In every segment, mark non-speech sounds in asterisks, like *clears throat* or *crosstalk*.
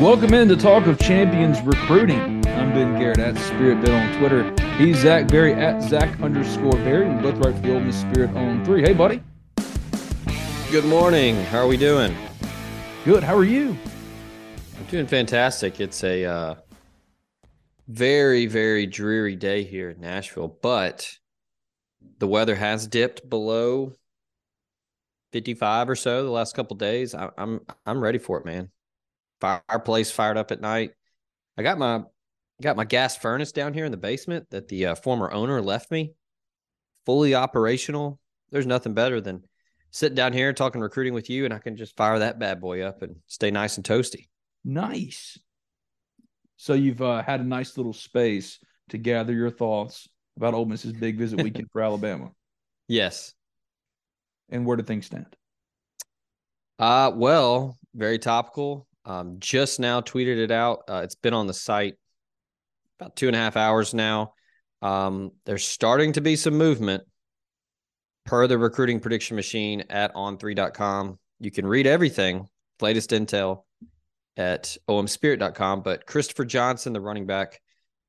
Welcome in to Talk of Champions Recruiting. I'm Ben Garrett at Spirit Ben on Twitter. He's Zach Berry at Zach underscore Berry. We both write for the Ole Miss Spirit on three. Hey, buddy. Good morning. How are we doing? Good. How are you? I'm doing fantastic. It's a uh, very, very dreary day here in Nashville, but the weather has dipped below 55 or so the last couple days. I, I'm I'm ready for it, man. Fireplace fired up at night. I got my got my gas furnace down here in the basement that the uh, former owner left me, fully operational. There's nothing better than sitting down here talking recruiting with you, and I can just fire that bad boy up and stay nice and toasty. Nice. So you've uh, had a nice little space to gather your thoughts about Ole Miss's big visit *laughs* weekend for Alabama. Yes. And where do things stand? Uh, well, very topical. Um, just now tweeted it out. Uh, it's been on the site about two and a half hours now. Um, there's starting to be some movement per the recruiting prediction machine at on3.com. You can read everything, latest intel at omspirit.com. But Christopher Johnson, the running back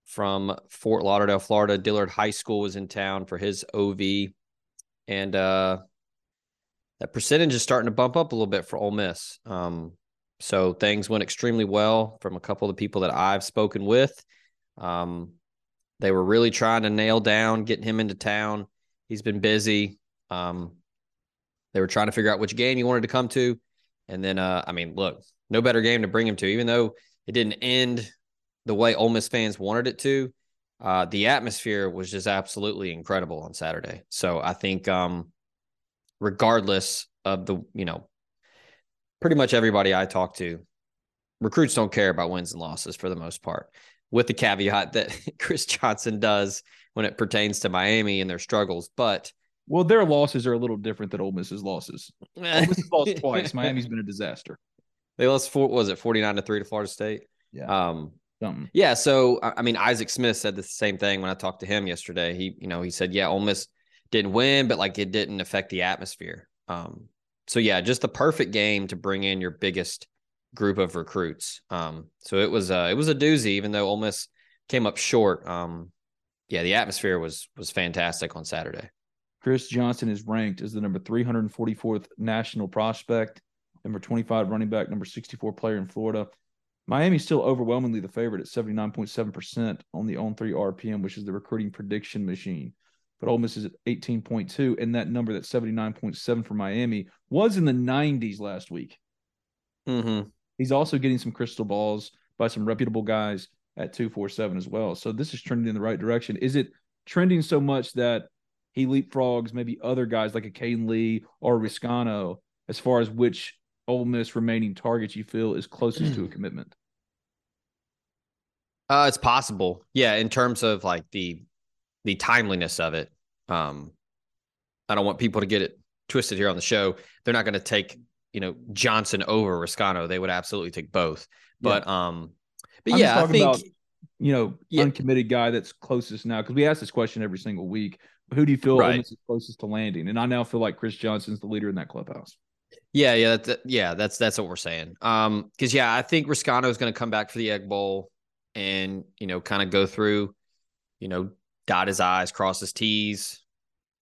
from Fort Lauderdale, Florida, Dillard High School was in town for his OV. And uh, that percentage is starting to bump up a little bit for Ole Miss. Um, so things went extremely well from a couple of the people that I've spoken with. Um, they were really trying to nail down getting him into town. He's been busy. Um, they were trying to figure out which game he wanted to come to. And then, uh, I mean, look, no better game to bring him to, even though it didn't end the way Ole Miss fans wanted it to. Uh, the atmosphere was just absolutely incredible on Saturday. So I think, um, regardless of the, you know, pretty much everybody I talk to, recruits don't care about wins and losses for the most part, with the caveat that *laughs* Chris Johnson does when it pertains to Miami and their struggles. But well, their losses are a little different than Ole Miss's losses. Ole Miss lost *laughs* twice. Miami's been a disaster. They lost four. Was it forty nine to three to Florida State? Yeah. Um. Something. Yeah. So I mean, Isaac Smith said the same thing when I talked to him yesterday. He, you know, he said, yeah, Ole Miss didn't win, but like it didn't affect the atmosphere. Um. So yeah, just the perfect game to bring in your biggest group of recruits. Um. So it was uh it was a doozy, even though Ole Miss came up short. Um. Yeah, the atmosphere was was fantastic on Saturday. Chris Johnson is ranked as the number 344th national prospect, number 25 running back, number 64 player in Florida. Miami's still overwhelmingly the favorite at 79.7% on the On3 RPM, which is the recruiting prediction machine. But Ole Miss is at 18.2, and that number, that 79.7 for Miami, was in the 90s last week. Mm-hmm. He's also getting some crystal balls by some reputable guys at 247 as well. So this is trending in the right direction. Is it trending so much that he leapfrogs maybe other guys like a Caden Lee or Reescano as far as which Ole Miss remaining targets you feel is closest to a commitment? Uh, it's possible. Yeah, in terms of like the the timeliness of it. Um, I don't want people to get it twisted here on the show. They're not going to take you know Johnson over Reescano. They would absolutely take both. But yeah. um, but I'm yeah, I think about, you know, Yeah. uncommitted guy that's closest now? Because we ask this question every single week. Who do you feel Right. Is closest to landing? And I now feel like Chris Johnson's the leader in that clubhouse. Yeah, yeah, that's, yeah. That's that's what we're saying. Um, because yeah, I think Reescano is going to come back for the Egg Bowl, and you know, kind of go through, you know, dot his I's, cross his T's,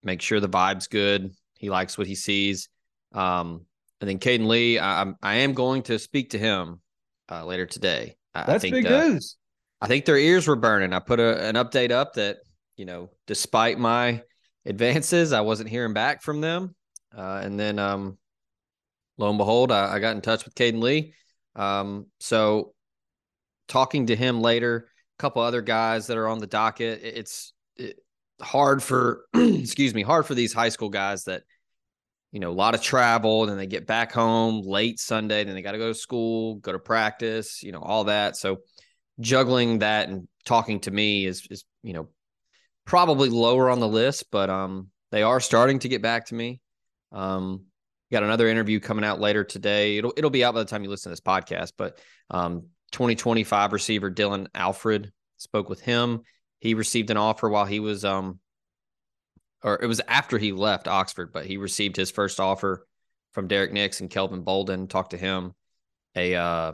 make sure the vibe's good. He likes what he sees. Um, and then Caden Lee, I, I'm I am going to speak to him uh, later today. I, I That's think big uh, news. I think their ears were burning. I put a, an update up that, you know, despite my advances, I wasn't hearing back from them. Uh, and then, um, lo and behold, I, I got in touch with Caden Lee. Um, so talking to him later, couple other guys that are on the docket, it's it, hard for, *clears throat* excuse me, hard for these high school guys that, you know, a lot of travel, then they get back home late Sunday, then they got to go to school, go to practice, you know, all that. So, juggling that and talking to me is is you know probably lower on the list, but um they are starting to get back to me. Um got another interview coming out later today. It'll it'll be out by the time you listen to this podcast, but um 2025 receiver Dylan Alfred spoke with him. He received an offer while he was um or it was after he left Oxford, but he received his first offer from Derrick Nix and Kelvin Bolden. Talked to him. A uh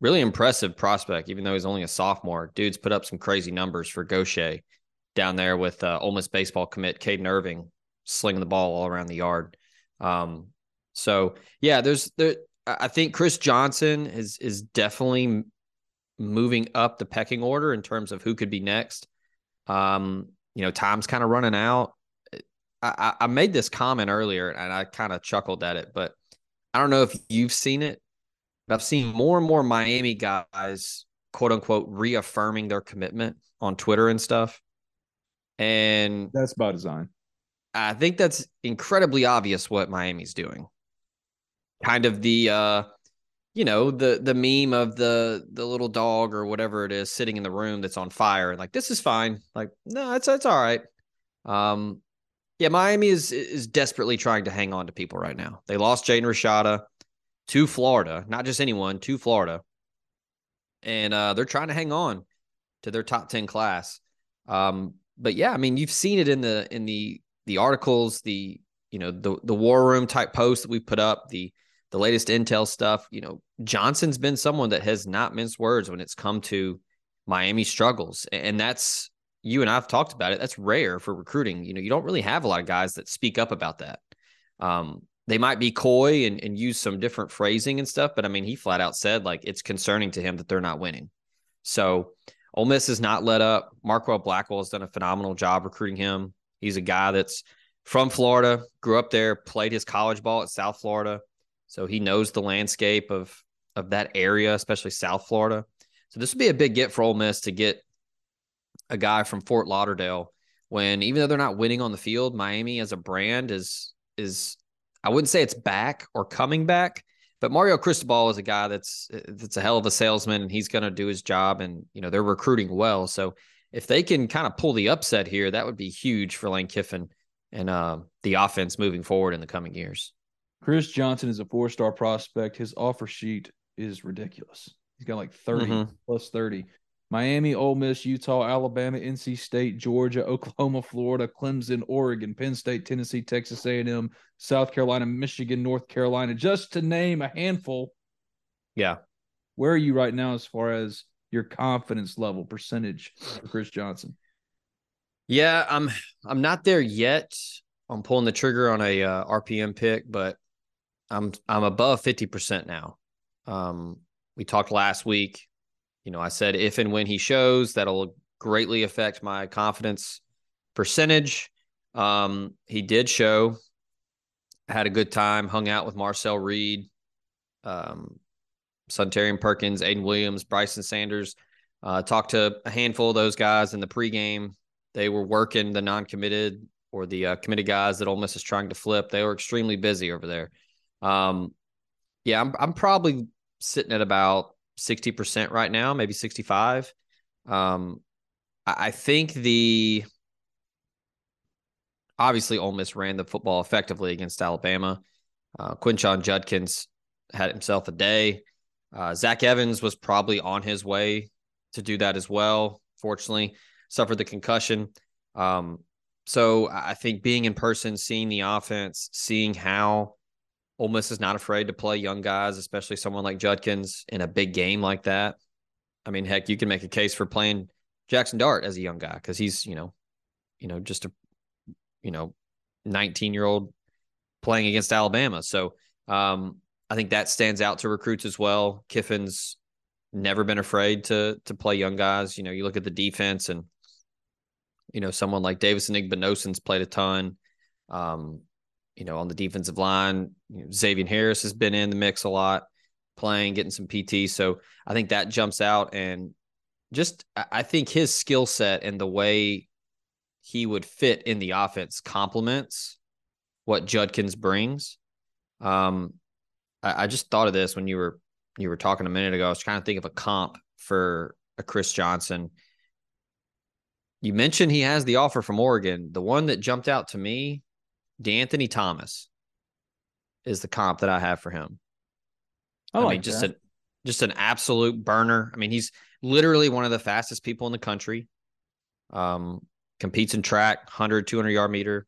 really impressive prospect, even though he's only a sophomore. Dude's put up some crazy numbers for Gaucher down there with uh, Ole Miss baseball commit Caden Irving slinging the ball all around the yard. Um, so yeah, there's there. I think Chris Johnson is is definitely moving up the pecking order in terms of who could be next. Um, you know, time's kind of running out. I, I I made this comment earlier and I kind of chuckled at it, but I don't know if you've seen it, but I've seen more and more Miami guys, quote unquote, reaffirming their commitment on Twitter and stuff. And That's by design. I think that's incredibly obvious what Miami's doing. Kind of the uh you know, the the meme of the the little dog or whatever it is sitting in the room that's on fire like this is fine. Like, no, it's it's all right. Um yeah, Miami is is desperately trying to hang on to people right now. They lost Jaden Rashada to Florida, not just anyone, to Florida. And uh they're trying to hang on to their top 10 class. Um but yeah, I mean, you've seen it in the in the the articles, the you know the the war room type posts that we put up, the the latest intel stuff. You know, Johnson's been someone that has not minced words when it's come to Miami struggles, and that's you and I've talked about it. That's rare for recruiting. You know, you don't really have a lot of guys that speak up about that. Um, they might be coy and, and use some different phrasing and stuff, but I mean, he flat out said like it's concerning to him that they're not winning. So Ole Miss has not let up. Markwell Blackwell has done a phenomenal job recruiting him. He's a guy that's from Florida, grew up there, played his college ball at South Florida, so he knows the landscape of of that area, especially South Florida. So this would be a big get for Ole Miss to get a guy from Fort Lauderdale. When even though they're not winning on the field, Miami as a brand is is I wouldn't say it's back or coming back, but Mario Cristobal is a guy that's that's a hell of a salesman, and he's going to do his job. And you know they're recruiting well, so if they can kind of pull the upset here, that would be huge for Lane Kiffin and uh, the offense moving forward in the coming years. Chris Johnson is a four star prospect. His offer sheet is ridiculous. He's got like 30 Mhm. plus 30. Miami, Ole Miss, Utah, Alabama, NC State, Georgia, *laughs* Oklahoma, Florida, Clemson, Oregon, Penn State, Tennessee, Texas A&M, South Carolina, Michigan, North Carolina, just to name a handful. Yeah. Where are you right now as far as your confidence level percentage for Chris Johnson? Yeah, I'm I'm not there yet. I'm pulling the trigger on a uh, RPM pick, but I'm I'm above 50% now. Um, we talked last week. You know, I said if and when he shows, that'll greatly affect my confidence percentage. Um, he did show, had a good time, hung out with Marcel Reed, um, Suntarian Perkins, Aiden Williams, Bryson Sanders. Uh, talked to a handful of those guys in the pregame. They were working the non-committed or the uh, committed guys that Ole Miss is trying to flip. They were extremely busy over there. Um, yeah, I'm I'm probably sitting at about sixty percent right now, maybe sixty five. Um, I, I think the obviously Ole Miss ran the football effectively against Alabama. Uh, Quinshon Judkins had himself a day. Uh, Zach Evans was probably on his way to do that as well. Fortunately, suffered the concussion. Um, so I think being in person, seeing the offense, seeing how Ole Miss is not afraid to play young guys, especially someone like Judkins in a big game like that. I mean, heck, you can make a case for playing Jackson Dart as a young guy because he's, you know, you know, just a, you know, 19 year old playing against Alabama. So um, I think that stands out to recruits as well. Kiffin's never been afraid to to play young guys. You know, you look at the defense and you know someone like Davison Igbinosun's played a ton. Um, you know, on the defensive line, you know, Xavier Harris has been in the mix a lot, playing, getting some PT. So I think that jumps out, and just I think his skill set and the way he would fit in the offense complements what Judkins brings. Um, I, I just thought of this when you were you were talking a minute ago. I was trying to think of a comp for a Chris Johnson. You mentioned he has the offer from Oregon. The one that jumped out to me, De'Anthony Thomas, is the comp that I have for him. I, I like mean, just that. an just an absolute burner. I mean, he's literally one of the fastest people in the country. Um, competes in track, 100, 200 yard meter.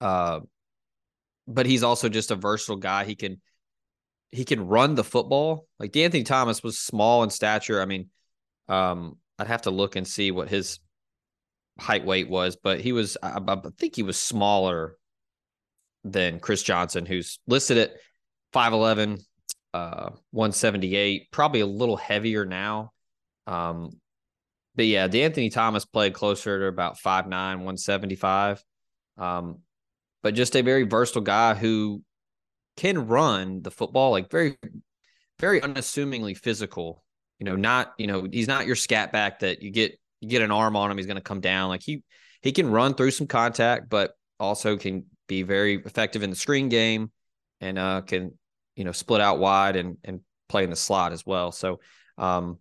Uh, but he's also just a versatile guy. He can he can run the football. Like De'Anthony Thomas was small in stature. I mean, um, I'd have to look and see what his height weight was, but he was I, I think he was smaller than Chris Johnson, who's listed at 5'11, uh, 178, probably a little heavier now. Um, but yeah, De'Anthony Thomas played closer to about 5'9, 175. Um, but just a very versatile guy who can run the football, like very, very unassumingly physical. You know, not, you know, he's not your scat back that you get you get an arm on him, he's gonna come down. Like he he can run through some contact, but also can be very effective in the screen game and uh can, you know, split out wide and and play in the slot as well. So um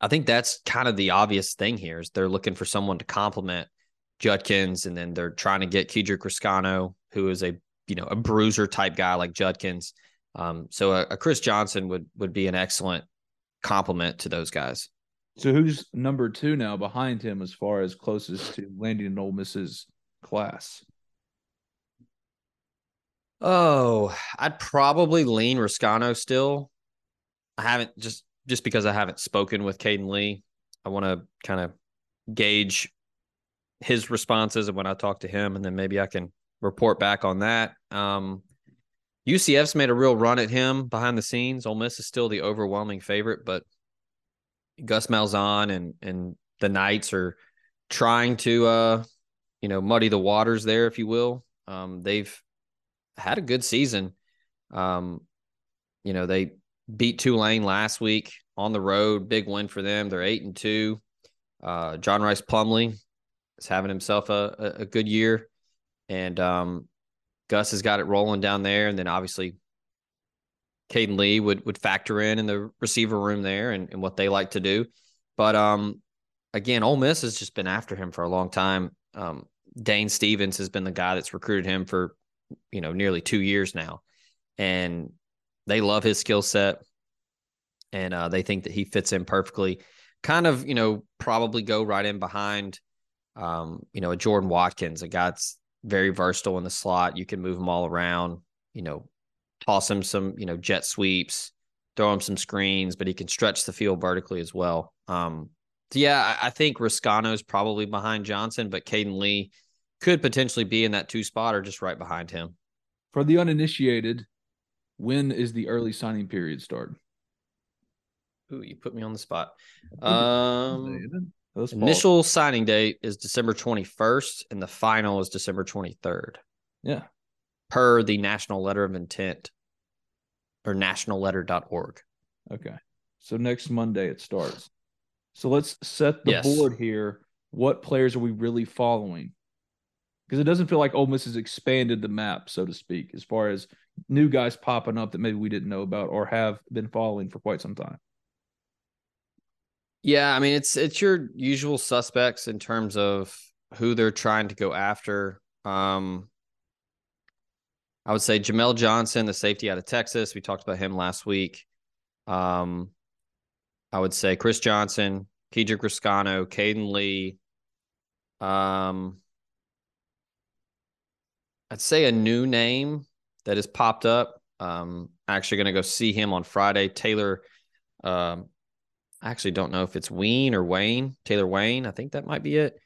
I think that's kind of the obvious thing here is they're looking for someone to complement Judkins, and then they're trying to get Kedrick Reescano, who is a you know a bruiser type guy like Judkins. Um, so a, a, Chris Johnson would would be an excellent complement to those guys. So who's number two now behind him as far as closest to landing in Ole Miss's class? Oh, I'd probably lean Reescano still. I haven't just just because I haven't spoken with Caden Lee. I want to kind of gauge his responses and when I talk to him, and then maybe I can report back on that. Um, UCF's made a real run at him behind the scenes. Ole Miss is still the overwhelming favorite, but Gus Malzahn and and the Knights are trying to uh, you know muddy the waters there, if you will. Um, they've had a good season. Um, you know they beat Tulane last week on the road, big win for them. They're eight and two. Uh, John Rhys Plumlee is having himself a, a good year. And um, Gus has got it rolling down there. And then obviously Caden Lee would would factor in in the receiver room there and, and what they like to do. But um, again, Ole Miss has just been after him for a long time. Um, Dane Stevens has been the guy that's recruited him for you know nearly two years now, and they love his skill set, and uh, they think that he fits in perfectly. Kind of you know probably go right in behind um, you know, a Jordan Watkins, a guy that's very versatile in the slot. You can move him all around, you know, toss him some, you know, jet sweeps, throw him some screens, but he can stretch the field vertically as well. Um, yeah, I, I think Reescano is probably behind Johnson, but Caden Lee could potentially be in that two spot or just right behind him. For the uninitiated, when is the early signing period start? Ooh, you put me on the spot. Um, Initial signing date is December 21st, and the final is December 23rd. Yeah. Per the National Letter of Intent or nationalletter.org. Okay. So next Monday it starts. So let's set the Yes. board here. What players are we really following? Because it doesn't feel like Ole Miss has expanded the map, so to speak, as far as new guys popping up that maybe we didn't know about or have been following for quite some time. Yeah, I mean it's it's your usual suspects in terms of who they're trying to go after. Um I would say Jamel Johnson, the safety out of Texas. We talked about him last week. Um I would say Chris Johnson, Kedrick Reescano, Caden Lee. Um, I'd say a new name that has popped up. Um, actually going to go see him on Friday. Taylor, um, I actually don't know if it's Ween or Wayne. Taylor Wayne, I think that might be it.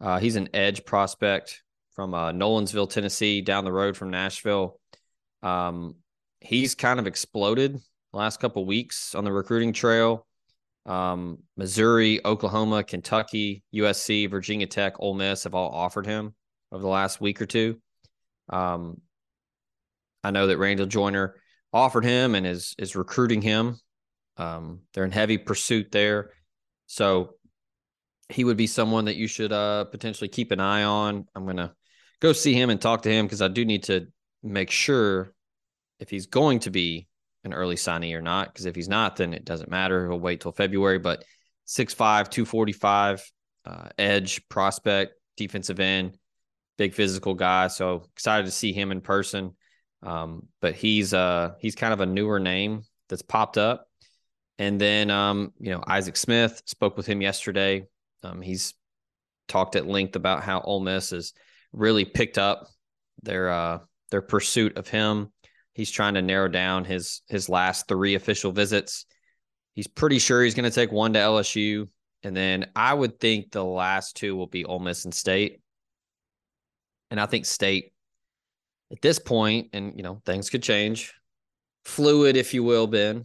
Uh, he's an edge prospect from uh, Nolensville, Tennessee, down the road from Nashville. Um, he's kind of exploded last couple weeks on the recruiting trail. Um, Missouri, Oklahoma, Kentucky, USC, Virginia Tech, Ole Miss have all offered him over the last week or two. Um, I know that Randall Joyner offered him and is is recruiting him. Um, they're in heavy pursuit there, so he would be someone that you should uh, potentially keep an eye on. I'm gonna go see him and talk to him because I do need to make sure if he's going to be an early signee or not. Because if he's not, then it doesn't matter. He'll wait till February. But 6'5, 245, uh, edge, prospect, defensive end, big physical guy. So excited to see him in person. Um, but he's uh he's kind of a newer name that's popped up. And then um, you know, Isaac Smith spoke with him yesterday. Um, he's talked at length about how Ole Miss has really picked up their uh their pursuit of him. He's trying to narrow down his his last three official visits. He's pretty sure he's going to take one to LSU, and then I would think the last two will be Ole Miss and State. And I think State at this point, and you know things could change, fluid, if you will, Ben.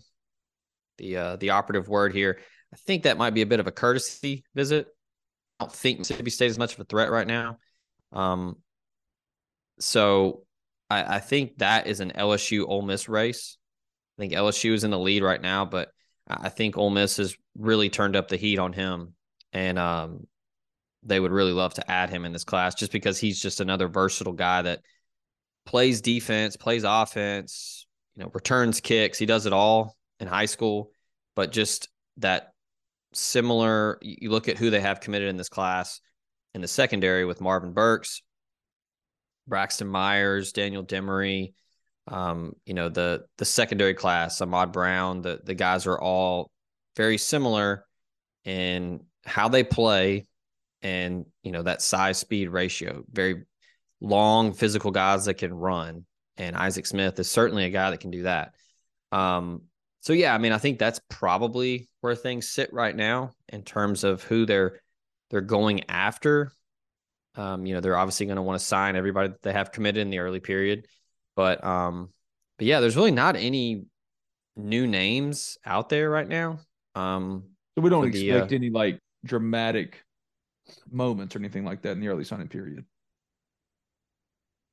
The uh, the operative word here. I think that might be a bit of a courtesy visit. I don't think Mississippi State is much of a threat right now. Um, so I, I think that is an LSU Ole Miss race. I think LSU is in the lead right now, but I think Ole Miss has really turned up the heat on him, and um, they would really love to add him in this class just because he's just another versatile guy that plays defense, plays offense, you know, returns kicks. He does it all in high school, but just that similar. You look at who they have committed in this class in the secondary with Marvin Burks, Braxton Myers, Daniel Demery, um, you know, the the secondary class, Ahmad Brown, the the guys are all very similar in how they play and you know that size speed ratio. Very long physical guys that can run. And Isaac Smith is certainly a guy that can do that. Um, so yeah, I mean, I think that's probably where things sit right now in terms of who they're they're going after. Um, you know, they're obviously going to want to sign everybody that they have committed in the early period, but um, but yeah, there's really not any new names out there right now. Um, so we don't expect the, uh, any like dramatic moments or anything like that in the early signing period.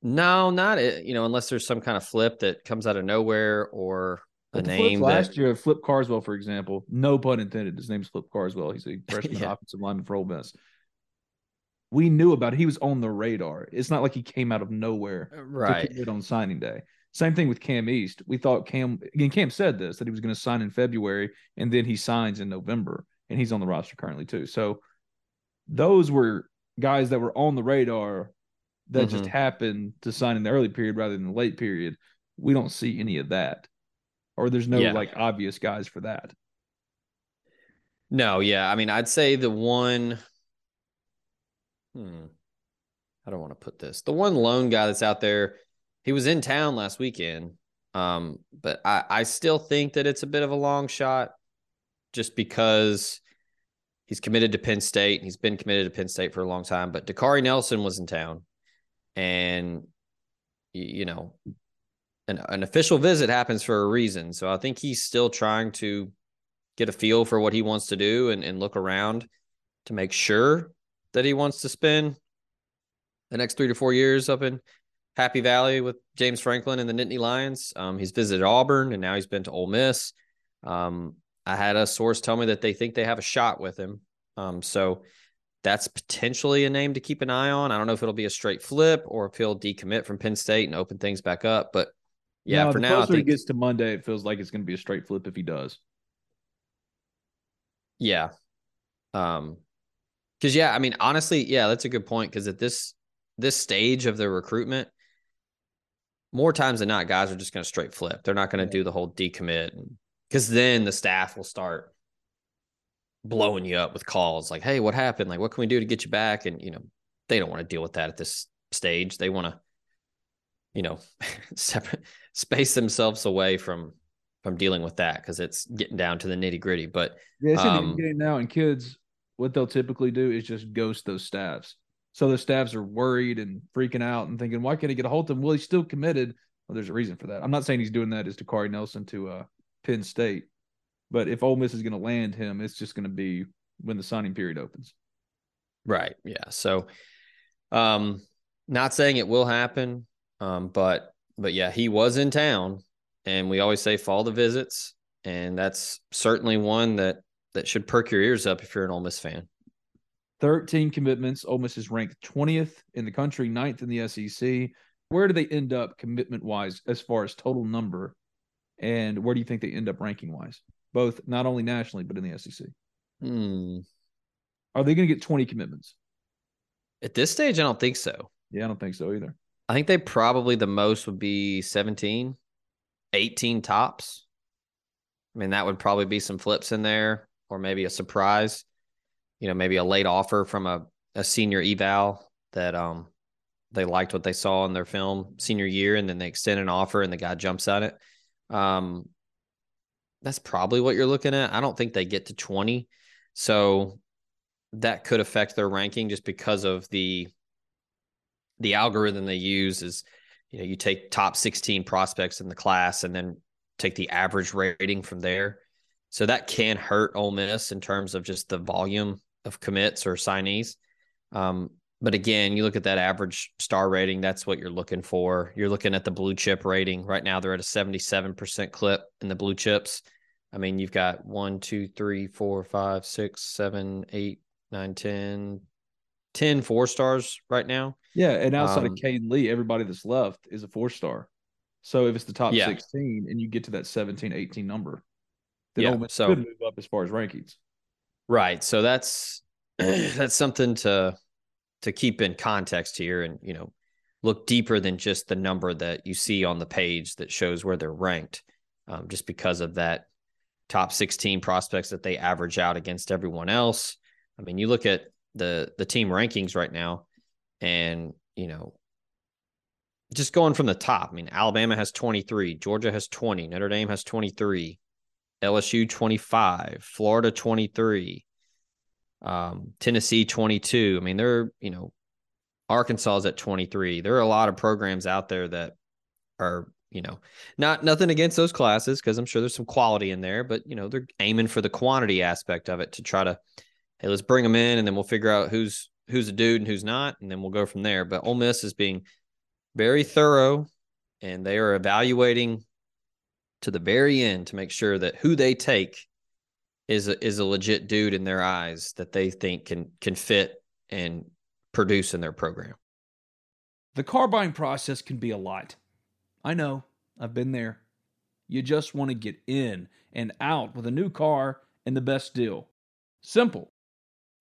No, not it. You know, unless there's some kind of flip that comes out of nowhere or a name. Last year, Flip Carswell, for example, no pun intended. His name's Flip Carswell. He's a *laughs* freshman yeah. offensive lineman for Ole Miss. We knew about it. He was on the radar. It's not like he came out of nowhere. Uh, right. on signing day. Same thing with Cam East. We thought Cam again. Cam said this that he was going to sign in February, and then he signs in November, and he's on the roster currently too. So those were guys that were on the radar that mm-hmm. just happened to sign in the early period rather than the late period. We don't see any of that, or there's no yeah. like obvious guys for that. No, yeah, I mean, I'd say the one. Hmm. I don't want to put this. The one lone guy that's out there, he was in town last weekend. Um, but I, I still think that it's a bit of a long shot just because he's committed to Penn State. He's been committed to Penn State for a long time. But Dakari Nelson was in town and you know an, an official visit happens for a reason so i think he's still trying to get a feel for what he wants to do and, and look around to make sure that he wants to spend the next three to four years up in happy valley with james franklin and the nittany lions um, he's visited auburn and now he's been to Ole miss um, i had a source tell me that they think they have a shot with him um, so that's potentially a name to keep an eye on. I don't know if it'll be a straight flip or if he'll decommit from Penn State and open things back up. But yeah, no, for now, I think, gets to Monday, it feels like it's going to be a straight flip if he does. Yeah. Um, because yeah, I mean, honestly, yeah, that's a good point. Because at this this stage of the recruitment, more times than not, guys are just going to straight flip. They're not going to yeah. do the whole decommit, because then the staff will start blowing you up with calls like, "Hey, what happened? Like, what can we do to get you back?" And you know, they don't want to deal with that at this stage. They want to, you know, *laughs* separate space themselves away from from dealing with that because it's getting down to the nitty gritty. But Yeah, it's in Um, game now, and kids, what they'll typically do is just ghost those staffs. So the staffs are worried and freaking out and thinking, why can't he get a hold of him? Well, he's still committed. Well, there's a reason for that. I'm not saying he's doing that as Dakari Nelson to uh, Penn State, but if Ole Miss is going to land him, it's just going to be when the signing period opens. Right. Yeah. So um not saying it will happen. Um, but but yeah, he was in town and we always say follow the visits. And that's certainly one that that should perk your ears up if you're an Ole Miss fan. 13 commitments. Ole Miss is ranked 20th in the country, ninth in the SEC. Where do they end up commitment wise as far as total number? And where do you think they end up ranking wise? Both not only nationally, but in the SEC. Hmm. Are they going to get 20 commitments? At this stage, I don't think so. Yeah, I don't think so either. I think they probably the most would be 17, 18 tops. I mean, that would probably be some flips in there or maybe a surprise. You know, maybe a late offer from a, a senior eval that um they liked what they saw in their film senior year and then they extend an offer and the guy jumps on it. Um that's probably what you're looking at. I don't think they get to 20. So that could affect their ranking just because of the the algorithm they use is you know you take top 16 prospects in the class and then take the average rating from there so that can hurt Ole Miss in terms of just the volume of commits or signees um, but again you look at that average star rating that's what you're looking for you're looking at the blue chip rating right now they're at a 77% clip in the blue chips i mean you've got one two three four five six seven eight nine ten 10 four stars right now Yeah, and outside Um, of Caden Lee, everybody that's left is a four star. So if it's the top Yeah. 16 and you get to that 17, 18 number, then Yeah, Ole Miss so- could move up as far as rankings. Right. So that's *clears throat* that's something to to keep in context here and you know look deeper than just the number that you see on the page that shows where they're ranked um, just because of that top 16 prospects that they average out against everyone else. I mean, you look at the the team rankings right now and you know just going from the top. I mean, Alabama has 23, Georgia has 20, Notre Dame has 23, LSU 25, Florida 23, um, Tennessee 22. I mean, they're, you know, Arkansas is at 23. There are a lot of programs out there that are, you know, not nothing against those classes because I'm sure there's some quality in there, but, you know, they're aiming for the quantity aspect of it to try to, hey, let's bring them in and then we'll figure out who's who's a dude and who's not, and then we'll go from there. But Ole Miss is being very thorough and they are evaluating to the very end to make sure that who they take is a, is a legit dude in their eyes that they think can can fit and produce in their program. The car buying process can be a lot. I know, I've been there. You just want to get in and out with a new car and the best deal. Simple.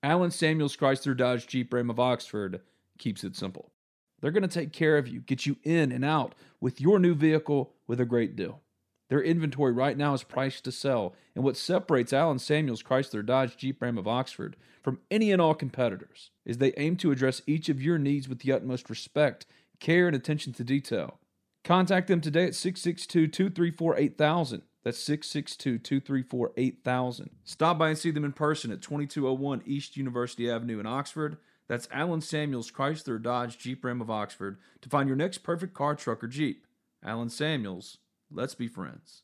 Alan Samuels Chrysler Dodge Jeep Ram of Oxford keeps it simple. They're going to take care of you, get you in and out with your new vehicle with a great deal. Their inventory right now is priced to sell, and what separates Alan Samuels Chrysler Dodge Jeep Ram of Oxford from any and all competitors is they aim to address each of your needs with the utmost respect, care, and attention to detail. Contact them today at 662 234 8000. That's 662 234 8000. Stop by and see them in person at 2201 East University Avenue in Oxford. That's Alan Samuels Chrysler Dodge Jeep Ram of Oxford to find your next perfect car, truck, or Jeep. Alan Samuels, let's be friends.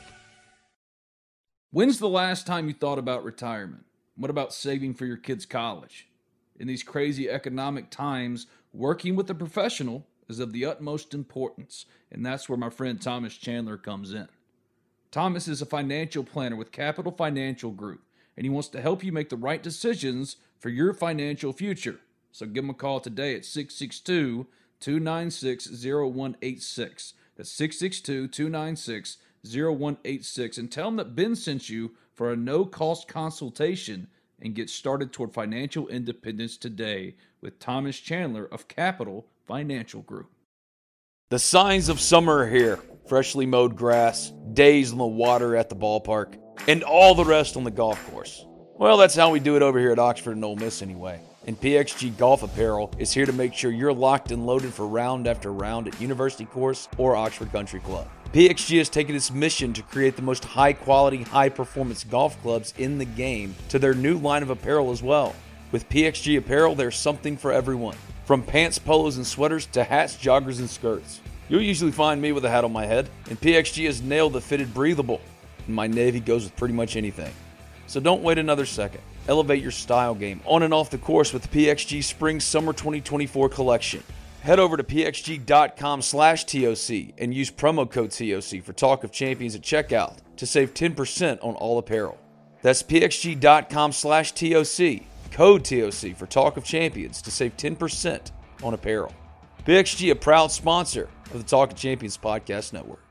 When's the last time you thought about retirement? What about saving for your kids' college? In these crazy economic times, working with a professional is of the utmost importance, and that's where my friend Thomas Chandler comes in. Thomas is a financial planner with Capital Financial Group, and he wants to help you make the right decisions for your financial future. So give him a call today at 662 296 0186. That's 662 296 0186. And tell them that Ben sent you for a no cost consultation and get started toward financial independence today with Thomas Chandler of Capital Financial Group. The signs of summer are here freshly mowed grass, days on the water at the ballpark, and all the rest on the golf course. Well, that's how we do it over here at Oxford and Ole Miss, anyway. And PXG Golf Apparel is here to make sure you're locked and loaded for round after round at University Course or Oxford Country Club. PXG has taken its mission to create the most high quality, high performance golf clubs in the game to their new line of apparel as well. With PXG Apparel, there's something for everyone. From pants, polos, and sweaters to hats, joggers, and skirts. You'll usually find me with a hat on my head, and PXG has nailed the fitted breathable. And my navy goes with pretty much anything. So don't wait another second. Elevate your style game on and off the course with the PXG Spring Summer 2024 collection. Head over to pxg.com slash TOC and use promo code TOC for Talk of Champions at checkout to save 10% on all apparel. That's pxg.com slash TOC, code TOC for Talk of Champions to save 10% on apparel. PXG, a proud sponsor of the Talk of Champions podcast network.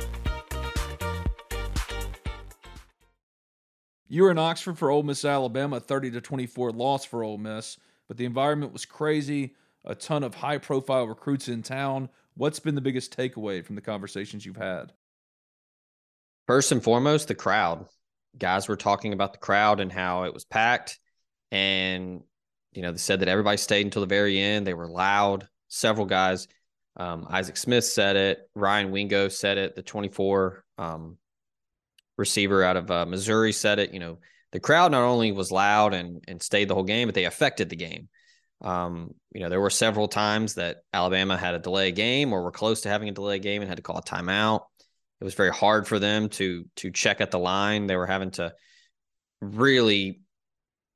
You were in Oxford for Ole Miss, Alabama, 30 to 24 loss for Ole Miss, but the environment was crazy. A ton of high profile recruits in town. What's been the biggest takeaway from the conversations you've had? First and foremost, the crowd. Guys were talking about the crowd and how it was packed. And, you know, they said that everybody stayed until the very end. They were loud. Several guys, um, Isaac Smith said it. Ryan Wingo said it. The 24 um, receiver out of uh, Missouri said it. You know, the crowd not only was loud and and stayed the whole game, but they affected the game. Um, you know, there were several times that Alabama had a delay game or were close to having a delay game and had to call a timeout. It was very hard for them to to check at the line. They were having to really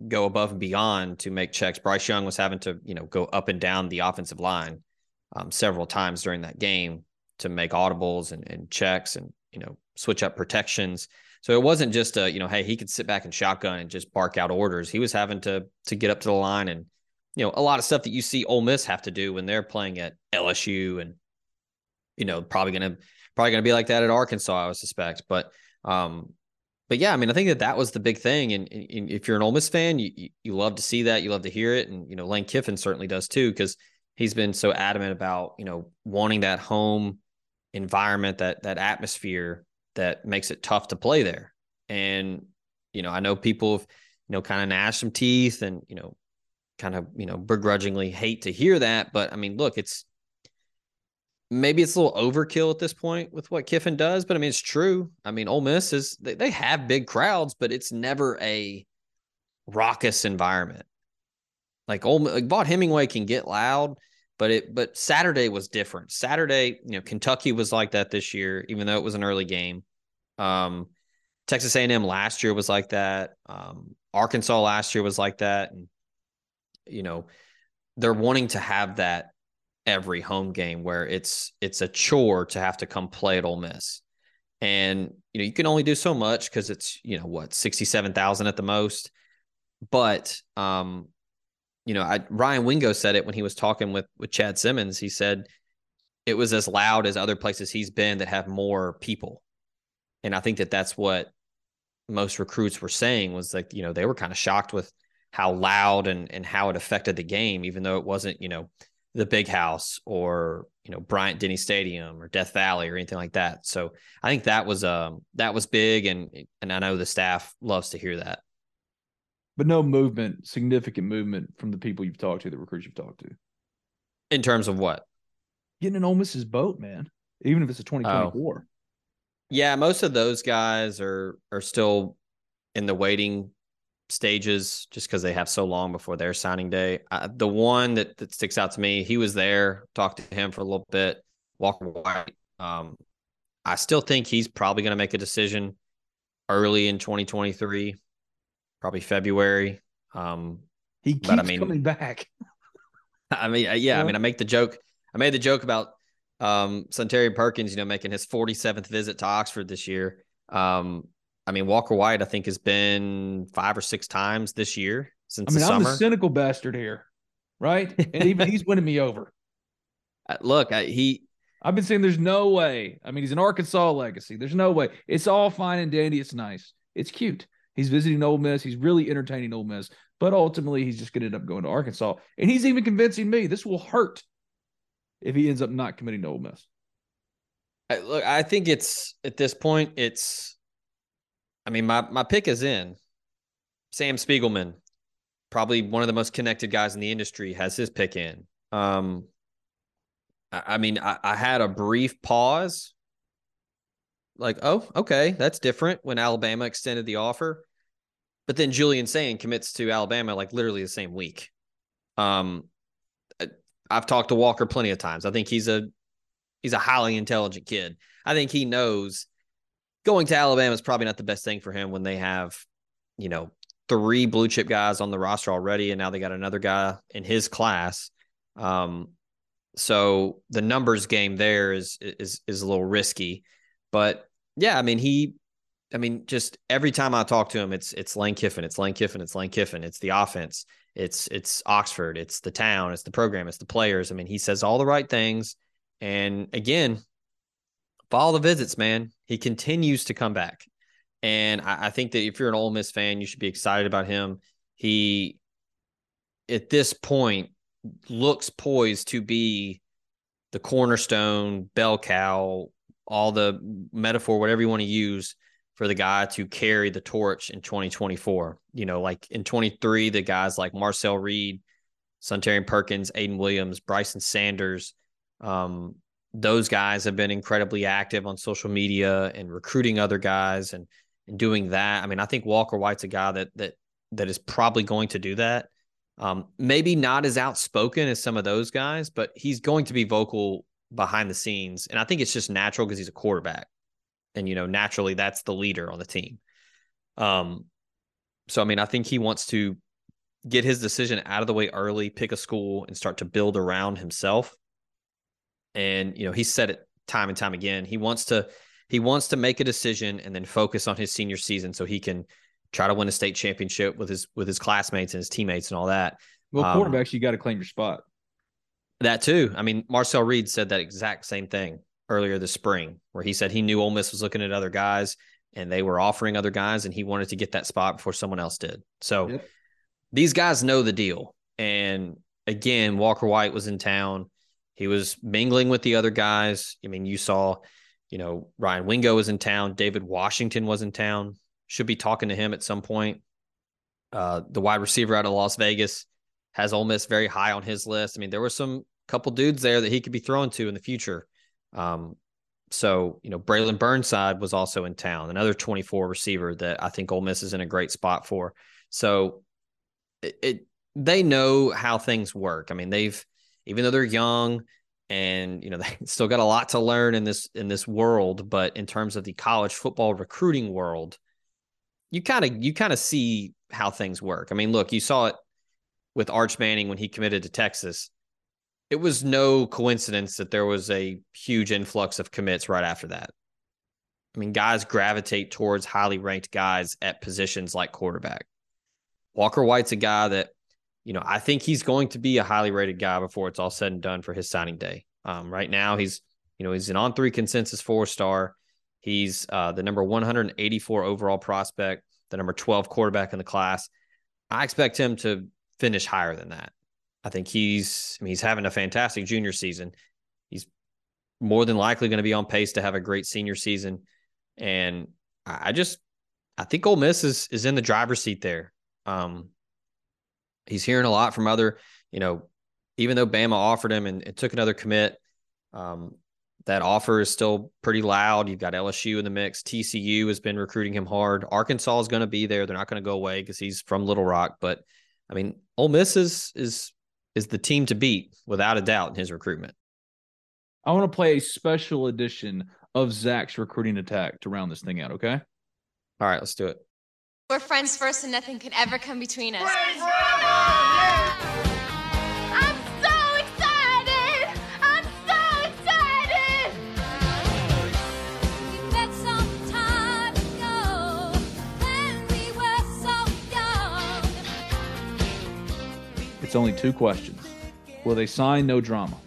go above and beyond to make checks. Bryce Young was having to, you know, go up and down the offensive line um, several times during that game to make audibles and, and checks and you know switch up protections. So it wasn't just a, you know, hey, he could sit back and shotgun and just bark out orders. He was having to to get up to the line and, you know, a lot of stuff that you see Ole Miss have to do when they're playing at LSU and, you know, probably gonna probably gonna be like that at Arkansas, I would suspect. But um, but yeah, I mean, I think that that was the big thing. And, and if you're an Ole Miss fan, you, you, you love to see that, you love to hear it, and you know, Lane Kiffin certainly does too, because he's been so adamant about you know wanting that home environment, that that atmosphere that makes it tough to play there. And, you know, I know people have, you know, kind of gnashed some teeth and, you know, kind of, you know, begrudgingly hate to hear that. But I mean, look, it's maybe it's a little overkill at this point with what Kiffin does, but I mean, it's true. I mean, Ole Miss is, they, they have big crowds, but it's never a raucous environment. Like Ole, like Vaught-Hemingway can get loud, but it but Saturday was different. Saturday, you know, Kentucky was like that this year, even though it was an early game. Um, Texas A&M last year was like that. Um, Arkansas last year was like that, and you know, they're wanting to have that every home game where it's it's a chore to have to come play at Ole Miss, and you know you can only do so much because it's you know what sixty seven thousand at the most, but um, you know, I, Ryan Wingo said it when he was talking with with Chad Simmons. He said it was as loud as other places he's been that have more people, and I think that that's what most recruits were saying was like, you know, they were kind of shocked with how loud and and how it affected the game, even though it wasn't, you know, the big house or you know Bryant Denny Stadium or Death Valley or anything like that. So I think that was um that was big and and I know the staff loves to hear that. But no movement, significant movement from the people you've talked to, the recruits you've talked to. In terms of what? Getting in Ole Miss's boat, man. Even if it's a 2024. Oh. Yeah, most of those guys are are still in the waiting stages just because they have so long before their signing day. Uh, the one that, that sticks out to me, he was there, talked to him for a little bit. Walker White. Um, I still think he's probably going to make a decision early in 2023, probably February. Um, he keeps I mean, coming back. *laughs* I mean, uh, yeah, I mean, I make the joke. I made the joke about um Suntarine Perkins, you know, making his 47th visit to Oxford this year. Um, I mean, Walker White, I think, has been five or six times this year since I mean, I'm the cynical bastard here, right? And even he's *laughs* winning me over. Uh, look, I, he. I've been saying there's no way. I mean, he's an Arkansas legacy. There's no way. It's all fine and dandy. It's nice. It's cute. He's visiting Ole Miss. He's really entertaining Ole Miss. But ultimately, he's just going to end up going to Arkansas. And he's even convincing me this will hurt if he ends up not committing to Ole Miss. I, look, I think it's at this point, it's I mean, my my pick is in. Sam Spiegelman, probably one of the most connected guys in the industry, has his pick in. Um, I, I mean, I, I had a brief pause. Like, oh, okay, that's different when Alabama extended the offer. But then Julian Sayin commits to Alabama like literally the same week. Um, I've talked to Walker plenty of times. I think he's a he's a highly intelligent kid. I think he knows going to Alabama is probably not the best thing for him when they have, you know, three blue chip guys on the roster already, and now they got another guy in his class. Um, so the numbers game there is is is a little risky, but yeah, I mean he, I mean just every time I talk to him, it's it's Lane Kiffin, it's Lane Kiffin, it's Lane Kiffin, it's the offense, it's it's Oxford, it's the town, it's the program, it's the players. I mean he says all the right things, and again, follow the visits, man. He continues to come back. And I, I, think that if you're an Ole Miss fan, you should be excited about him. He, at this point, looks poised to be the cornerstone, bell cow, all the metaphor, whatever you want to use for the guy to carry the torch in 2024. You know, like in 23, the guys like Marcel Reed, Suntarine Perkins, Aiden Williams, Bryson Sanders, um, those guys have been incredibly active on social media and recruiting other guys and and doing that. I mean, I think Walker White's a guy that that that is probably going to do that. Um, maybe not as outspoken as some of those guys, but he's going to be vocal behind the scenes, and I think it's just natural because he's a quarterback, and you know, naturally that's the leader on the team. Um, so I mean, I think he wants to get his decision out of the way early, pick a school, and start to build around himself. And you know he said it time and time again. He wants to he wants to make a decision and then focus on his senior season so he can try to win a state championship with his with his classmates and his teammates and all that. Well um, quarterbacks you got to claim your spot that too i mean marcel reed said that exact same thing earlier this spring where he said he knew Ole Miss was looking at other guys and they were offering other guys and he wanted to get that spot before someone else did so yep. these guys know the deal and again walker white was in town he was mingling with the other guys. I mean, you saw, you know, Ryan Wingo was in town. David Washington was in town. Should be talking to him at some point. Uh, the wide receiver out of Las Vegas has Ole Miss very high on his list. I mean, there were some couple dudes there that he could be thrown to in the future. Um, so, you know, Braylon Burnside was also in town, another 24 receiver that I think Ole Miss is in a great spot for. So it, it they know how things work. I mean, they've even though they're young and you know *laughs* they still got a lot to learn in this in this world but in terms of the college football recruiting world you kind of you kind of see how things work i mean look you saw it with arch manning when he committed to texas it was no coincidence that there was a huge influx of commits right after that i mean guys gravitate towards highly ranked guys at positions like quarterback walker white's a guy that you know, I think he's going to be a highly rated guy before it's all said and done for his signing day. Um, right now, he's you know he's an on three consensus four star. He's uh, the number 184 overall prospect the number 12 quarterback in the class. I expect him to finish higher than that. I think he's I mean, he's having a fantastic junior season. He's more than likely going to be on pace to have a great senior season. And I just I think Ole Miss is is in the driver's seat there. Um, he's hearing a lot from other, you know, even though Bama offered him and, took another commit, um, that offer is still pretty loud. You've got LSU in the mix. TCU has been recruiting him hard. Arkansas is going to be there. They're not going to go away because he's from Little Rock. But I mean, Ole Miss is is is the team to beat without a doubt in his recruitment. I want to play a special edition of Zach's recruiting attack to round this thing out. Okay. All right, let's do it. We're friends first, and nothing can ever come between us. It's only two questions. Will they sign no drama?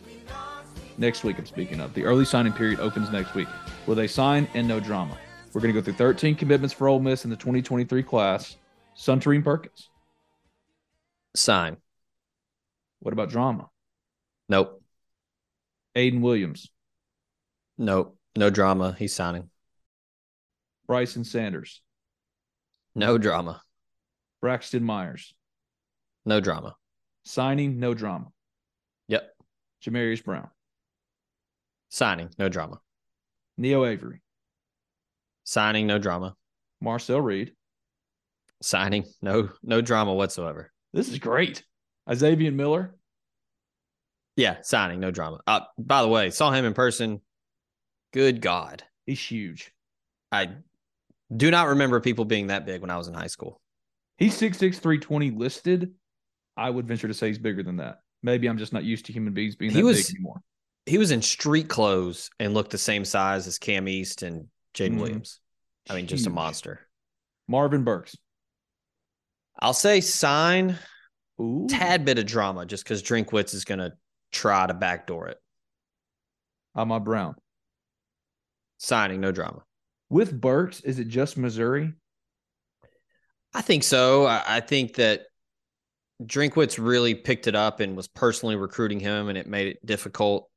Next week, I'm speaking of. The early signing period opens next week. Will they sign and no drama? We're going to go through 13 commitments for Ole Miss in the 2023 class. Suntarine Perkins. Sign. What about drama? Nope. Aiden Williams. Nope. No drama. He's signing. Bryson Sanders. No drama. Braxton Myers. No drama. Signing, no drama. Yep. Jamarius Brown. Signing. No drama. Neo Avery. Signing. No drama. Marcel Reed. Signing. No no drama whatsoever. This is great. Xavier Miller. Yeah, signing. No drama. Uh, by the way, saw him in person. Good God. He's huge. I do not remember people being that big when I was in high school. He's 6'6, 320 listed. I would venture to say he's bigger than that. Maybe I'm just not used to human beings being that was- big anymore. He was in street clothes and looked the same size as Cam East and Jaden Mhm. Williams. I mean, just a monster. Marvin Burks. I'll say sign Ooh. tad bit of drama just because Drinkwitz is going to try to backdoor it. I'm a Brown. Signing, no drama. With Burks, is it just Missouri? I think so. I, I think that Drinkwitz really picked it up and was personally recruiting him, and it made it difficult.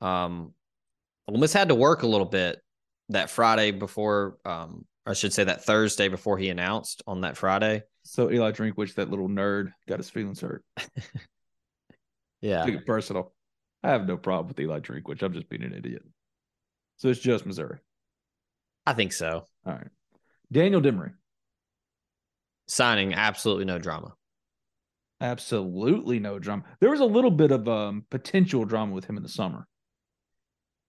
Um, Ole Miss had to work a little bit that Friday before, um, I should say that Thursday before he announced on that Friday. So Eli Drinkwitz, that little nerd, got his feelings hurt. *laughs* Yeah. Took it personal. I have no problem with Eli Drinkwitz. I'm just being an idiot. So it's just Missouri. I think so. All right. Daniel Demery. Signing, absolutely no drama. Absolutely no drama. There was a little bit of um, potential drama with him in the summer.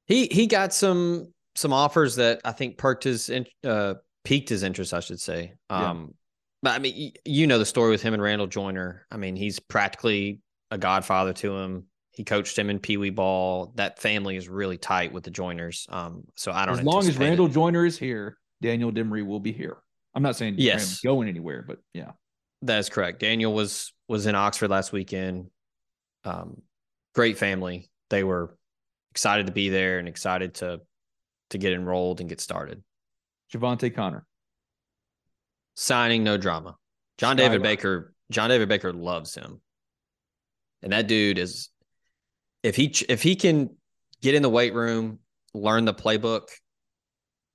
He he got some some offers that I think perked his in- uh piqued his interest, I should say. Yeah. Um but I mean y- you know the story with him and Randall Joyner. I mean, he's practically a godfather to him. He coached him in Pee Wee ball. That family is really tight with the Joyners. Um, so I don't As long as anticipate it. Randall Joyner is here, Daniel Demery will be here. I'm not saying Yes. Going anywhere, but yeah. That is correct. Daniel was was in Oxford last weekend. Um, great family. They were excited to be there and excited to to get enrolled and get started. Javante Connor. Signing, no drama. John David Baker. John David Baker loves him, and that dude is. If he if he can get in the weight room, learn the playbook,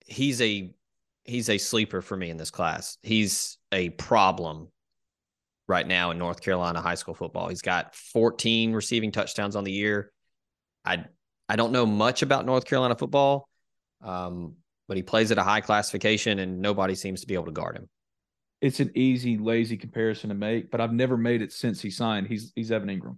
he's a he's a sleeper for me in this class. He's a problem right now in North Carolina high school football. He's got 14 receiving touchdowns on the year. I I don't know much about North Carolina football, um, but he plays at a high classification, and nobody seems to be able to guard him. It's an easy, lazy comparison to make, but I've never made it since he signed. He's he's Evan Engram.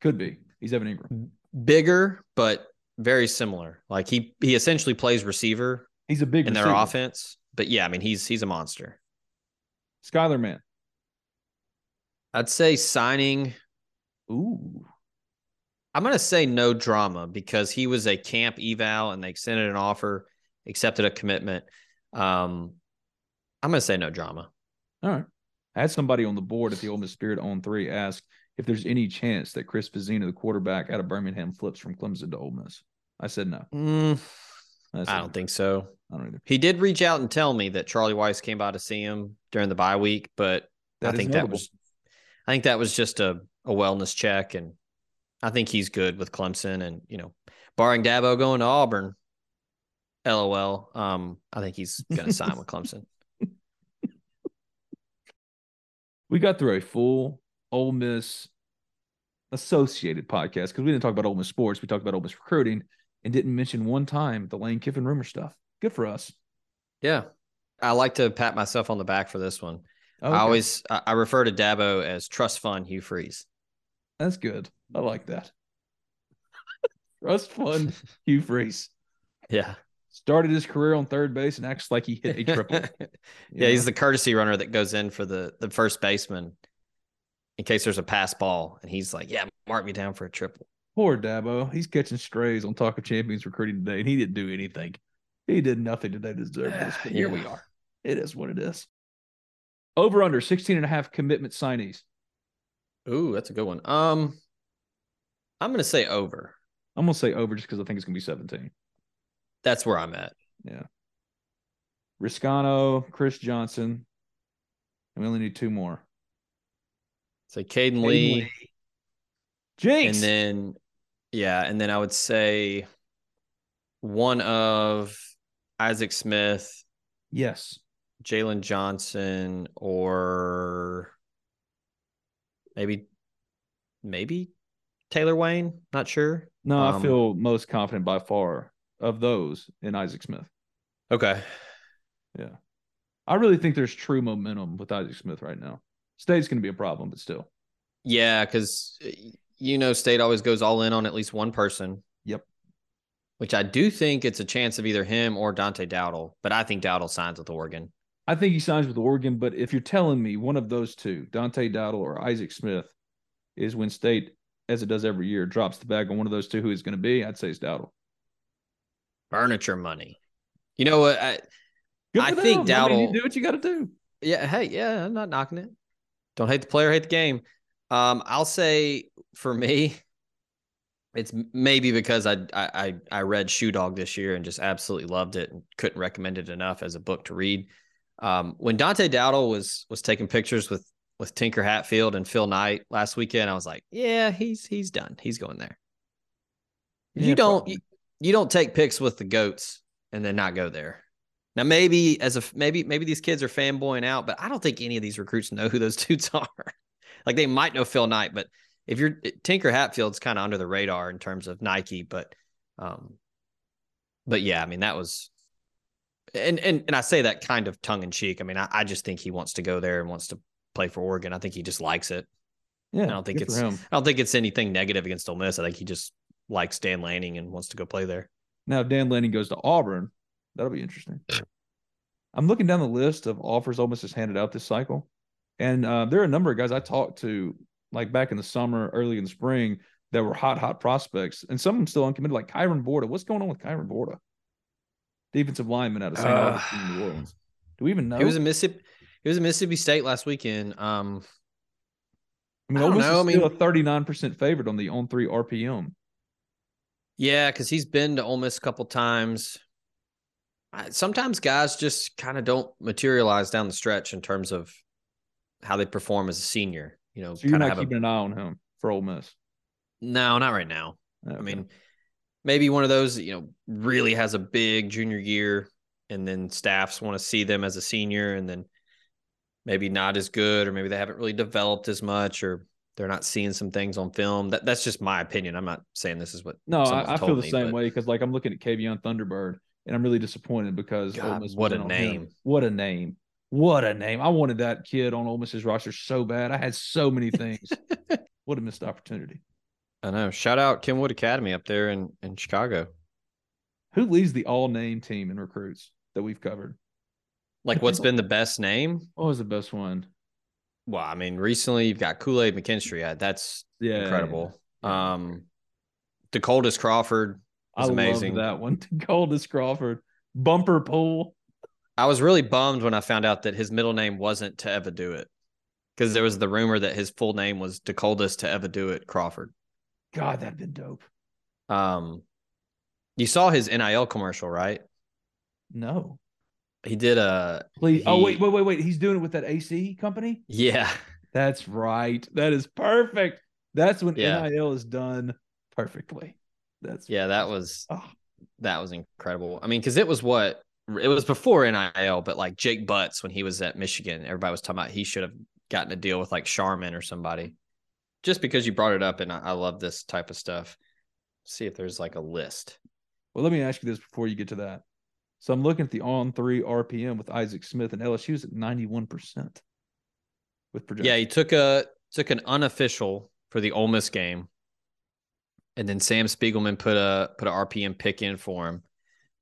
Could be. He's Evan Engram. Bigger, but very similar. Like he he essentially plays receiver He's a big in their offense. But yeah, I mean he's he's a monster. Skyler Man. I'd say signing. Ooh. I'm gonna say no drama because he was a camp eval and they extended an offer, accepted a commitment. Um, I'm gonna say no drama. All right. I had somebody on the board at the Ole Miss Spirit on three ask if there's any chance that Chris Vizzina, the quarterback out of Birmingham, flips from Clemson to Ole Miss. I said no. Mm, I, said I don't think so. I don't either. He did reach out and tell me that Charlie Weis came by to see him during the bye week, but That I think that was I think that was just a, a wellness check and I think he's good with Clemson and you know, barring Dabo going to Auburn, LOL. Um, I think he's gonna sign with Clemson. *laughs* We got through a full Ole Miss associated podcast because we didn't talk about Ole Miss sports. We talked about Ole Miss recruiting and didn't mention one time the Lane Kiffin rumor stuff. Good for us. Yeah. I like to pat myself on the back for this one. Oh, okay. I always I refer to Dabo as trust fund Hugh Freeze. That's good. I like that. *laughs* Trust fund Hugh Freeze Yeah. started his career on third base and acts like he hit a triple. *laughs* yeah, he's the courtesy runner that goes in for the the first baseman in case there's a pass ball, and he's like, "Yeah, mark me down for a triple." Poor Dabo. He's catching strays on Talk of Champions recruiting today, and he didn't do anything. He did nothing today to deserve this. But here we are. It is what it is. Over under 16 and a half commitment signees. Ooh, that's a good one. Um, I'm gonna say over. I'm gonna say over just because I think it's gonna be 17. That's where I'm at. Yeah. Reescano, Chris Johnson, and we only need two more. Say Caden Caden Lee, Lee. Jinx. and then yeah, and then I would say one of Isaac Smith, yes. Jalen Johnson, or maybe maybe Taylor Wayne. Not sure. No, I Um, feel most confident by far of those in Isaac Smith. Okay. Yeah. I really think there's true momentum with Isaac Smith right now. State's going to be a problem, but still. Yeah, because you know, State always goes all in on at least one person. Yep. Which I do think it's a chance of either him or Dante Dowdell, but I think Dowdell signs with Oregon. I think he signs with Oregon, but if you're telling me one of those two, Dante Dowdell or Isaac Smith, is when State, as it does every year, drops the bag on one of those two, who is going to be, I'd say it's Dowdell. Furniture money. You know what? I, I for think them. I mean, you do what you got to do. yeah, hey, yeah, I'm not knocking it. Don't hate the player, hate the game. Um, I'll say for me, it's maybe because I I I I read Shoe Dog this year and just absolutely loved it and couldn't recommend it enough as a book to read. Um, when Dante Dowdell was was taking pictures with with Tinker Hatfield and Phil Knight last weekend, I was like, yeah, he's he's done. He's going there. Yeah, you don't you, you don't take pics with the goats and then not go there. Now maybe as a maybe maybe these kids are fanboying out, but I don't think any of these recruits know who those *laughs* dudes are. like they might know Phil Knight, but if you're Tinker Hatfield's kind of under the radar in terms of Nike, but um but yeah, I mean that was and and and I say that kind of tongue in cheek. I mean, I, I just think he wants to go there and wants to play for Oregon. I think he just likes it. Yeah. I don't think it's. I don't think it's anything negative against Ole Miss. I think he just likes Dan Lanning and wants to go play there. Now, if Dan Lanning goes to Auburn, that'll be interesting. I'm looking down the list of offers Ole Miss has handed out this cycle, and uh, there are a number of guys I talked to, like back in the summer, early in the spring, that were hot, hot prospects, and some of them still uncommitted, like Kyron Borda. What's going on with Kyron Borda? Defensive lineman out of St. Uh, Augustine, New Orleans. Do we even know? He was in Mississippi. He was in Mississippi State last weekend. Um, I mean, I Ole don't Miss know, is I still mean- a 39 percent favorite on the on three RPM. yeah, because he's been to Ole Miss a couple times. Sometimes guys just kind of don't materialize down the stretch in terms of how they perform as a senior. You know, So you're kind of not have a keeping an eye on him for Ole Miss. no, not right now. I mean, maybe one of those that, you know really has a big junior year, and then staffs want to see them as a senior, and then maybe not as good, or maybe they haven't really developed as much, or they're not seeing some things on film. That that's just my opinion. I'm not saying this is what. No, I, I feel the me, same but- way because like I'm looking at Kavion Thunderbird and I'm really disappointed because God, what a on him. name. What a name! What a name! I wanted that kid on Ole Miss's roster so bad. I had so many things. *laughs* what a missed opportunity. I know. Shout out Kenwood Academy up there in in Chicago. Who leads the all name team in recruits that we've covered? Like, what's been the best name? What was the best one? Well, I mean, recently you've got Kool Aid McKinstry. Uh, That's Yeah, incredible. yeah. Um, Dakotas Crawford I was love amazing. that one. *laughs* Goldest Crawford, bumper pool. I was really bummed when I found out that his middle name wasn't to ever Do It because there was the rumor that his full name was Dakotas to ever Do It Crawford. God, that'd been dope. Um, you saw his NIL commercial, right? No. He did a Please. oh wait, wait, wait, wait. He's doing it with that AC company. Yeah. That's right. That is perfect. That's when Yeah. NIL is done perfectly. That's Yeah, that was Oh. that was incredible. I mean, because it was what it was before NIL, but like Jake Butts when he was at Michigan, everybody was talking about he should have gotten a deal with like Charmin or somebody. Just because you brought it up, and I, I love this type of stuff. See if there's like a list. Well, let me ask you this before you get to that. So I'm looking at the on three RPM with Isaac Smith and LSU's at 91% with projection. Yeah, he took a took an unofficial for the Ole Miss game, and then Sam Spiegelman put a put a RPM pick in for him.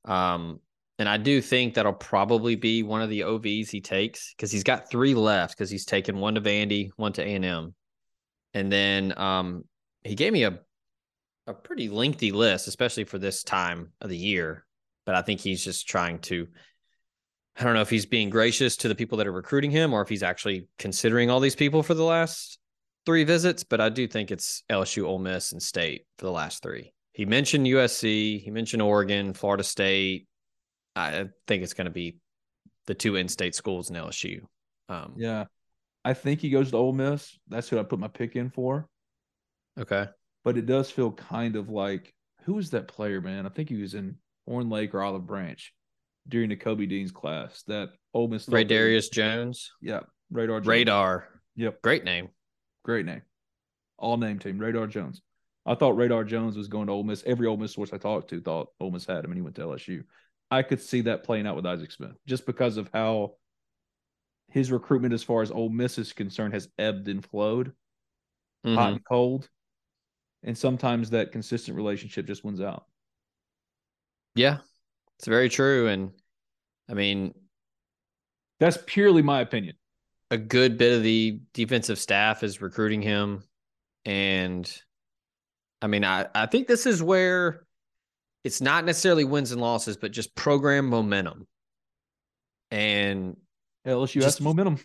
Um, and I do think that'll probably be one of the OVs he takes because he's got three left because he's taken one to Vandy, one to A and M, and then um, he gave me a a pretty lengthy list, especially for this time of the year. But I think he's just trying to. I don't know if he's being gracious to the people that are recruiting him or if he's actually considering all these people for the last three visits, but I do think it's LSU, Ole Miss, and State for the last three. He mentioned USC, he mentioned Oregon, Florida State. I think it's going to be the two in-state schools in LSU. Um, Yeah. I think he goes to Ole Miss. That's who I put my pick in for. Okay. But it does feel kind of like who was that player, man? I think he was in Horn Lake or Olive Branch during the Kobe Dean's class. That Ole Miss Ray Darius Jones. Yeah. Radar Jones. Radar. Yep. Great name. Great name. All name team. Radar Jones. I thought Radar Jones was going to Ole Miss. Every Ole Miss source I talked to thought Ole Miss had him, and he went to LSU. I could see that playing out with Isaac Smith just because of how his recruitment, as far as Ole Miss is concerned, has ebbed and flowed, hot Mhm. and cold, and sometimes that consistent relationship just wins out. Yeah, it's very true. And I mean, That's purely my opinion. a good bit of the defensive staff is recruiting him. And I mean, I, I think this is where it's not necessarily wins and losses, but just program momentum. And LSU has Just- some momentum.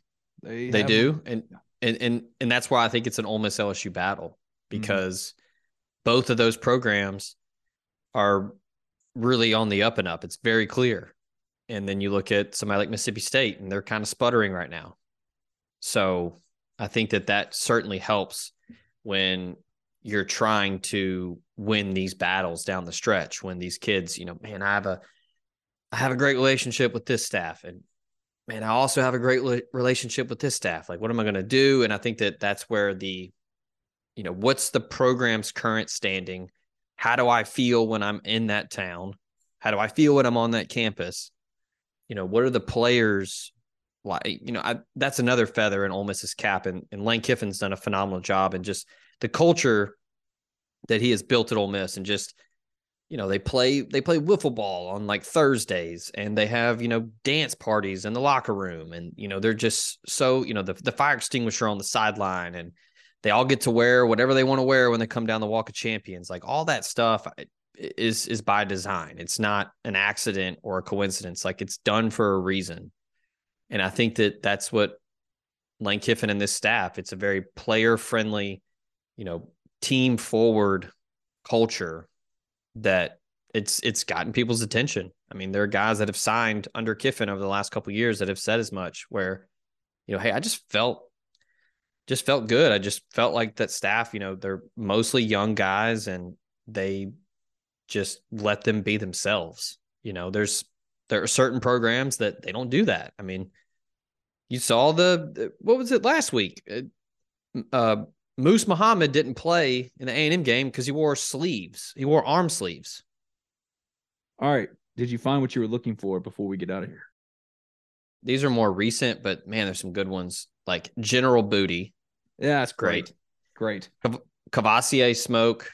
They they have- do. And, and and and that's why I think it's an Ole Miss LSU battle mm-hmm. because both of those programs are really on the up and up. It's very clear. And then you look at somebody like Mississippi State, and they're kind of sputtering right now. So I think that that certainly helps when you're trying to win these battles down the stretch. When these kids, you know, man, I have a, I have a great relationship with this staff, and man, I also have a great relationship with this staff. Like, what am I going to do? And I think that that's where the, you know, what's the program's current standing? How do I feel when I'm in that town? How do I feel when I'm on that campus? You know, what are the players like? You know, I, that's another feather in Ole Miss's cap, and, and Lane Kiffin's done a phenomenal job, and just the culture that he has built at Ole Miss, and just you know they play they play wiffle ball on like Thursdays and they have you know dance parties in the locker room and you know they're just so you know the the fire extinguisher on the sideline and they all get to wear whatever they want to wear when they come down the walk of champions. Like all that stuff is is by design. It's not an accident or a coincidence. Like it's done for a reason. And i think that that's what Lane Kiffin and this staff it's a very player friendly you know team forward culture that it's it's gotten people's attention. I mean, there are guys that have signed under Kiffin over the last couple years that have said as much. Where, you know, hey, I just felt just felt good. I just felt like that staff. You know, they're mostly young guys, and they just let them be themselves. You know, there's there are certain programs that they don't do that. I mean, you saw the the- what was it last week? Uh, Uh, Moose Muhammad didn't play in the A and M game because he wore sleeves. He wore arm sleeves. All right. Did you find what you were looking for before we get out of here? These are more recent, but man, there's some good ones like General Booty, Yeah, that's great. great. Cav- Kavosiey Smoke,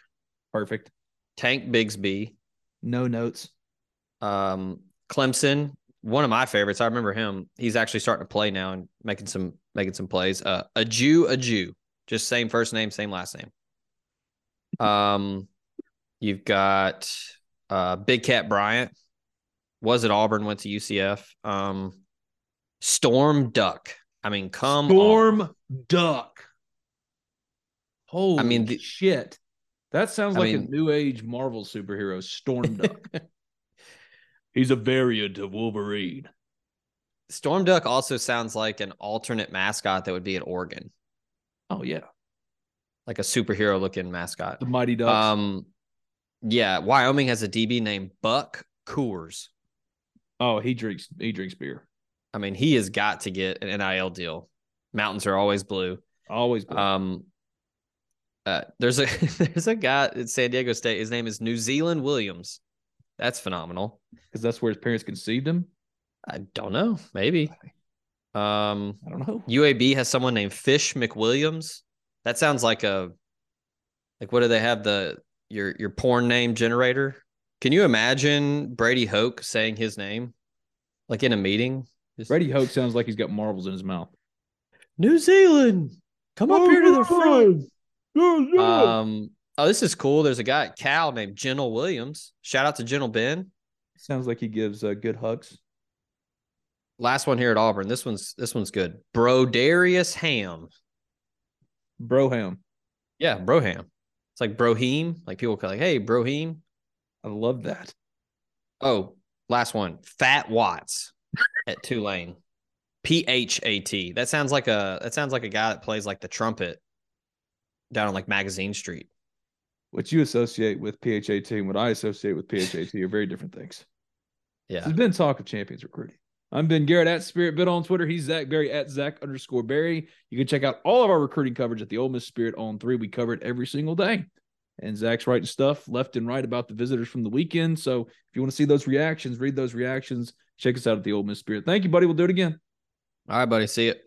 Perfect. Tank Bigsby, No notes. um, Clemson. One of my favorites. I remember him. He's actually starting to play now and making some making some plays. Uh, Ajou, a Jew, just same first name, same last name. Um, you've got uh, Big Cat Bryant. Was at Auburn, went to UCF. Um, Storm Duck. I mean, come on. Storm Duck. Holy I mean, the- shit. That sounds I like a new age Marvel superhero, Storm Duck. *laughs* He's a variant of Wolverine. Storm Duck also sounds like an alternate mascot that would be at Oregon, Oh yeah, like a superhero looking mascot. the Mighty Ducks. Um, yeah, Wyoming has a DB named Buck Coors. oh, he drinks. He drinks beer. I mean, he has got to get an NIL deal. Mountains are always blue. Always. Blue. Um, uh, there's a *laughs* there's a guy at San Diego State. His name is New Zealand Williams. That's phenomenal. Because that's where his parents conceived him. I don't know. Maybe. Um, I don't know. UAB has someone named Fish McWilliams. That sounds like a like what do they have the your your porn name generator? Can you imagine Brady Hoke saying his name like in a meeting? Just, Brady Hoke sounds like he's got marbles in his mouth. New Zealand, come up here to the front. Um, oh, this is cool. There's a guy at Cal named Gentle Williams. Shout out to Gentle Ben. Sounds like he gives uh, good hugs. Last one here at Auburn. This one's this one's good. Brodarius Ham. Broham. Yeah, Broham. It's like Brohim. Like people call like, hey, Brohim. I love that. Oh, last one. Phat Watts at Tulane. P H A T. That sounds like a that sounds like a guy that plays like the trumpet down on like Magazine Street. What you associate with PHAT and what I associate with PHAT are very different things. *laughs* Yeah. There's been Talk of Champions Recruiting. I'm Ben Garrett at Spirit Bit on Twitter. He's Zach Berry at Zach underscore Berry. You can check out all of our recruiting coverage at the Ole Miss Spirit on three. We cover it every single day. And Zach's writing stuff left and right about the visitors from the weekend. So if you want to see those reactions, read those reactions, check us out at the Ole Miss Spirit. Thank you, buddy. We'll do it again. All right, buddy. See it.